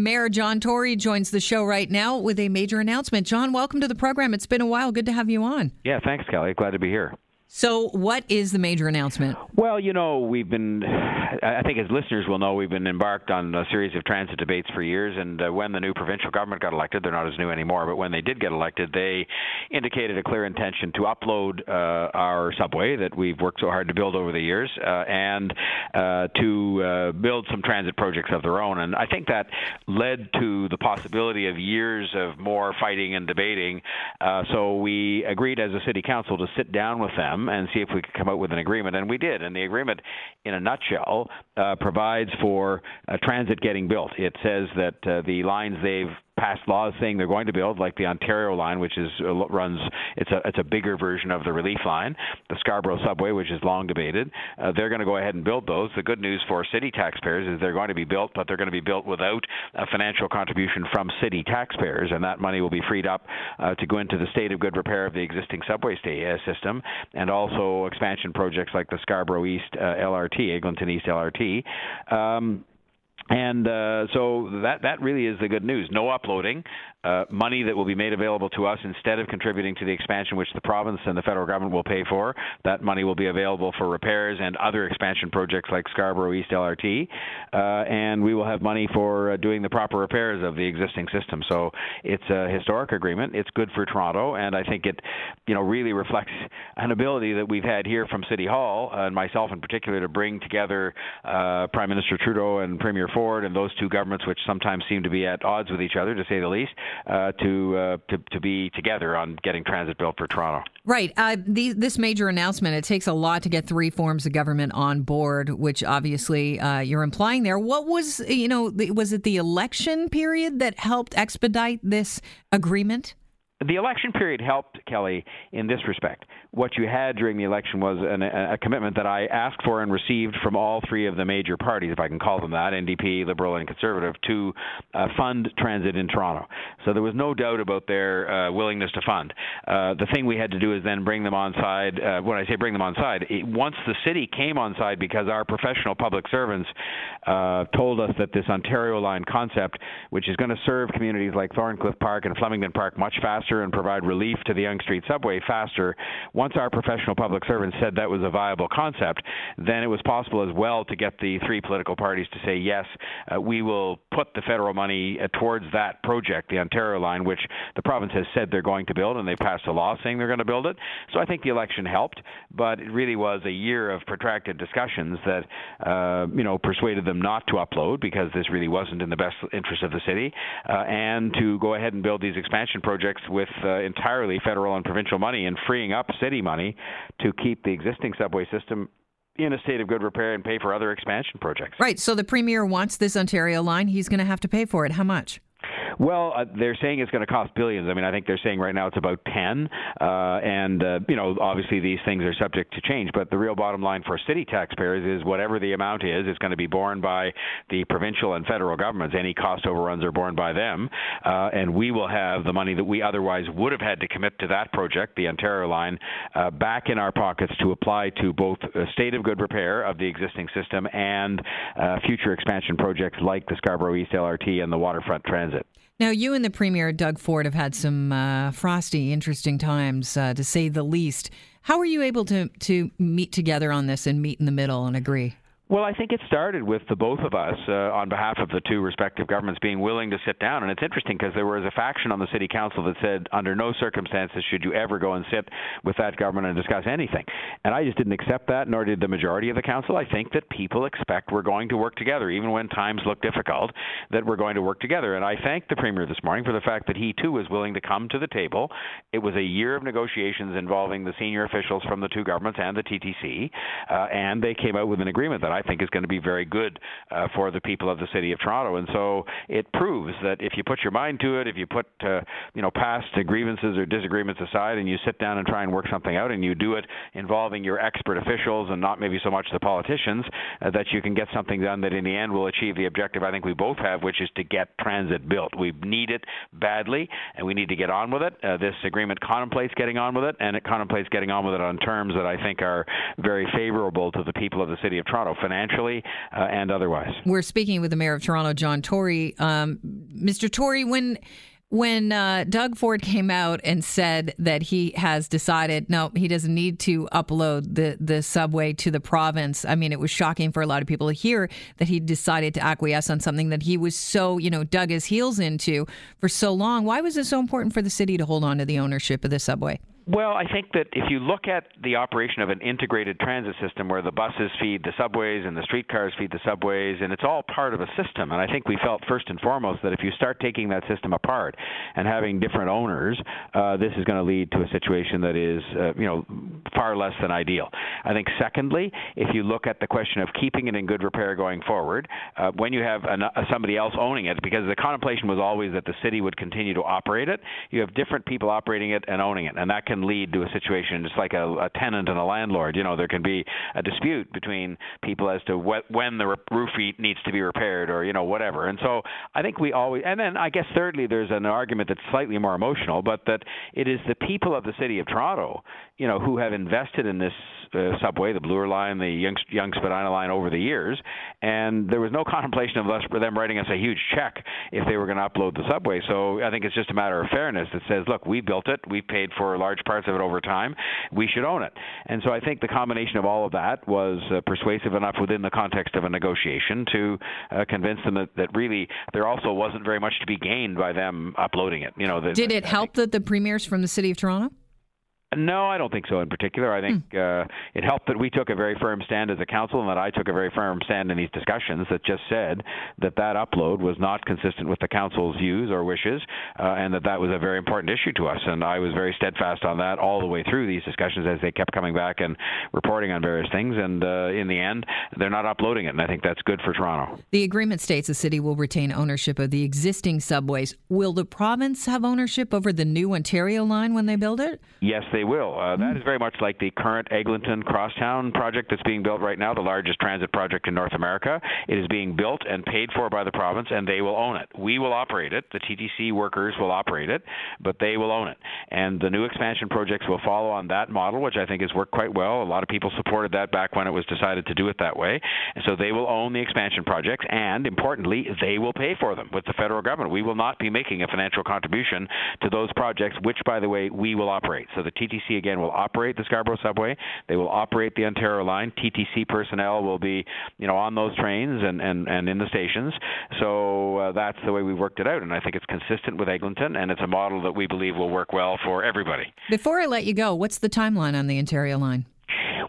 Mayor John Tory joins the show right now with a major announcement. John, welcome to the program. It's been a while. Good to have you on. Yeah, thanks, Kelly. Glad to be here. So, what is the major announcement? Well, you know, we've been, I think as listeners will know, we've been embarked on a series of transit debates for years. And uh, when the new provincial government got elected, they're not as new anymore, but when they did get elected, they indicated a clear intention to upload uh, our subway that we've worked so hard to build over the years uh, and uh, to uh, build some transit projects of their own. And I think that led to the possibility of years of more fighting and debating. Uh, so we agreed as a city council to sit down with them and see if we could come out with an agreement. And we did. And the agreement, in a nutshell, uh, provides for uh, transit getting built. It says that uh, the lines they've passed laws saying they're going to build, like the Ontario line, which is uh, runs it's a it's a bigger version of the relief line, the Scarborough subway, which is long debated. Uh, they're going to go ahead and build those. The good news for city taxpayers is they're going to be built, but they're going to be built without a financial contribution from city taxpayers, and that money will be freed up uh, to go into the state of good repair of the existing subway stay, uh, system, and also expansion projects like the Scarborough East uh, LRT, Eglinton East LRT. Um, and uh, so that that really is the good news. No uploading, uh, money that will be made available to us instead of contributing to the expansion which the province and the federal government will pay for. That money will be available for repairs and other expansion projects like Scarborough East LRT, uh, and we will have money for uh, doing the proper repairs of the existing system. So it's a historic agreement. It's good for Toronto, and I think it, you know, really reflects an ability that we've had here from City Hall uh, and myself in particular to bring together uh, Prime Minister Trudeau and Premier Ford and those two governments, which sometimes seem to be at odds with each other, to say the least uh, to, uh, to to be together on getting transit built for Toronto. Right. Uh, the, this major announcement. It takes a lot to get three forms of government on board, which obviously uh, you're implying there. What was you know was it the election period that helped expedite this agreement? The election period helped Kelly in this respect. What you had during the election was an, a commitment that I asked for and received from all three of the major parties, if I can call them that NDP, Liberal, and Conservative, to uh, fund transit in Toronto. So there was no doubt about their uh, willingness to fund. Uh, the thing we had to do is then bring them on side. Uh, when I say bring them on side, it, once the city came on side, because our professional public servants uh, told us that this Ontario line concept, which is going to serve communities like Thorncliffe Park and Flemington Park much faster faster and provide relief to the Yonge Street subway faster. Once our professional public servants said that was a viable concept, then it was possible as well to get the three political parties to say yes, uh, we will put the federal money uh, towards that project, the Ontario line, which the province has said they're going to build, and they passed a law saying they're going to build it. So I think the election helped, but it really was a year of protracted discussions that uh, you know persuaded them not to upload because this really wasn't in the best interest of the city, uh, and to go ahead and build these expansion projects with with uh, entirely federal and provincial money and freeing up city money to keep the existing subway system in a state of good repair and pay for other expansion projects. Right. So the premier wants this Ontario line. He's going to have to pay for it. How much? Well, uh, they're saying it's going to cost billions. I mean, I think they're saying right now it's about 10. Uh, and, uh, you know, obviously these things are subject to change. But the real bottom line for city taxpayers is whatever the amount is, it's going to be borne by the provincial and federal governments. Any cost overruns are borne by them. Uh, and we will have the money that we otherwise would have had to commit to that project, the Ontario line, uh, back in our pockets to apply to both a state of good repair of the existing system and uh, future expansion projects like the Scarborough East LRT and the waterfront transit. Now, you and the Premier, Doug Ford, have had some uh, frosty, interesting times, uh, to say the least. How were you able to, to meet together on this and meet in the middle and agree? Well, I think it started with the both of us, uh, on behalf of the two respective governments, being willing to sit down. And it's interesting because there was a faction on the city council that said, under no circumstances should you ever go and sit with that government and discuss anything. And I just didn't accept that, nor did the majority of the council. I think that people expect we're going to work together, even when times look difficult, that we're going to work together. And I thank the premier this morning for the fact that he too was willing to come to the table. It was a year of negotiations involving the senior officials from the two governments and the TTC, uh, and they came out with an agreement that I I think is going to be very good uh, for the people of the city of Toronto. And so it proves that if you put your mind to it, if you put uh, you know past grievances or disagreements aside, and you sit down and try and work something out, and you do it involving your expert officials and not maybe so much the politicians, uh, that you can get something done that in the end will achieve the objective I think we both have, which is to get transit built. We need it badly, and we need to get on with it. Uh, this agreement contemplates getting on with it, and it contemplates getting on with it on terms that I think are very favorable to the people of the city of Toronto financially uh, and otherwise. We're speaking with the mayor of Toronto, John Tory. Um, Mr. Tory, when when uh, Doug Ford came out and said that he has decided no, he doesn't need to upload the the subway to the province. I mean, it was shocking for a lot of people to hear that he decided to acquiesce on something that he was so you know dug his heels into for so long. Why was it so important for the city to hold on to the ownership of the subway? Well, I think that if you look at the operation of an integrated transit system where the buses feed the subways and the streetcars feed the subways, and it's all part of a system, and I think we felt first and foremost that if you start taking that system apart and having different owners, uh, this is going to lead to a situation that is, uh, you know, far less than ideal. I think secondly, if you look at the question of keeping it in good repair going forward, uh, when you have an, uh, somebody else owning it, because the contemplation was always that the city would continue to operate it, you have different people operating it and owning it, and that can lead to a situation just like a, a tenant and a landlord. You know, there can be a dispute between people as to what, when the roof needs to be repaired or you know whatever. And so I think we always, and then I guess thirdly, there's an argument that's slightly more emotional, but that it is the people of the city of Toronto, you know, who have invested in this uh, subway, the Bloor line, the Young, Yonge Spadina line over the years, and there was no contemplation of us for them writing us a huge check if they were going to upload the subway. So I think it's just a matter of fairness that says, look, we built it, we paid for large parts of it over time, we should own it. And so I think the combination of all of that was uh, persuasive enough within the context of a negotiation to uh, convince them that, that really there also wasn't very much to be gained by them uploading it. You know, the, did it help that the premiers from the city of Toronto? No, I don't think so in particular. I think hmm. uh, it helped that we took a very firm stand as a council and that I took a very firm stand in these discussions that just said that that upload was not consistent with the council's views or wishes uh, and that that was a very important issue to us. And I was very steadfast on that all the way through these discussions as they kept coming back and reporting on various things. And uh, in the end, they're not uploading it. And I think that's good for Toronto. The agreement states the city will retain ownership of the existing subways. Will the province have ownership over the new Ontario line when they build it? Yes, they they will. Uh, that is very much like the current Eglinton Crosstown project that's being built right now, the largest transit project in North America. It is being built and paid for by the province, and they will own it. We will operate it. The TTC workers will operate it, but they will own it. And the new expansion projects will follow on that model, which I think has worked quite well. A lot of people supported that back when it was decided to do it that way. And so they will own the expansion projects, and importantly, they will pay for them with the federal government. We will not be making a financial contribution to those projects, which, by the way, we will operate. So the TTC TTC again will operate the Scarborough subway. They will operate the Ontario line. TTC personnel will be, you know, on those trains and and, and in the stations. So uh, that's the way we worked it out, and I think it's consistent with Eglinton, and it's a model that we believe will work well for everybody. Before I let you go, what's the timeline on the Ontario line?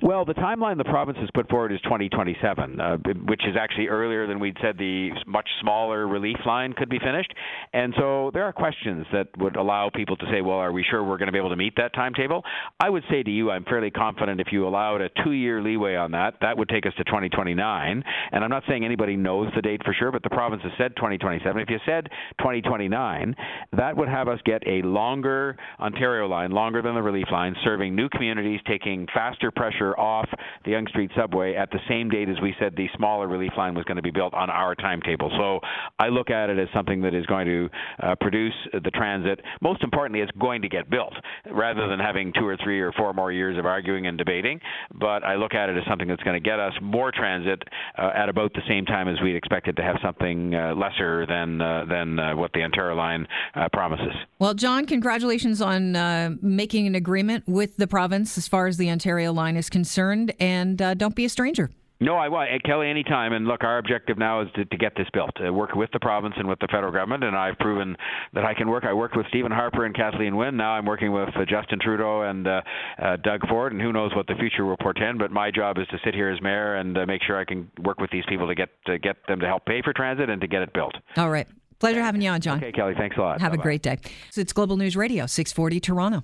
Well, the timeline the province has put forward is 2027, uh, which is actually earlier than we'd said the much smaller relief line could be finished. And so there are questions that would allow people to say, well, are we sure we're going to be able to meet that timetable? I would say to you, I'm fairly confident if you allowed a two year leeway on that, that would take us to 2029. And I'm not saying anybody knows the date for sure, but the province has said 2027. If you said 2029, that would have us get a longer Ontario line, longer than the relief line, serving new communities, taking faster pressure off the Yonge Street subway at the same date as we said the smaller relief line was going to be built on our timetable. So I look at it as something that is going to uh, produce the transit. Most importantly, it's going to get built rather than having two or three or four more years of arguing and debating. But I look at it as something that's going to get us more transit uh, at about the same time as we'd expected to have something uh, lesser than uh, than uh, what the Ontario line uh, promises. Well, John, congratulations on making an agreement with the province as far as the Ontario line is concerned, and uh, don't be a stranger. No, I want Kelly anytime. And look, our objective now is to, to get this built, to work with the province and with the federal government. And I've proven that I can work. I worked with Stephen Harper and Kathleen Wynne. Now I'm working with uh, Justin Trudeau and uh, uh, Doug Ford. And who knows what the future will portend. But my job is to sit here as mayor and uh, make sure I can work with these people to get to get them to help pay for transit and to get it built. All right. Pleasure having you on, John. Okay, Kelly. Thanks a lot. Have Bye-bye. a great day. So it's Global News Radio, 640 Toronto.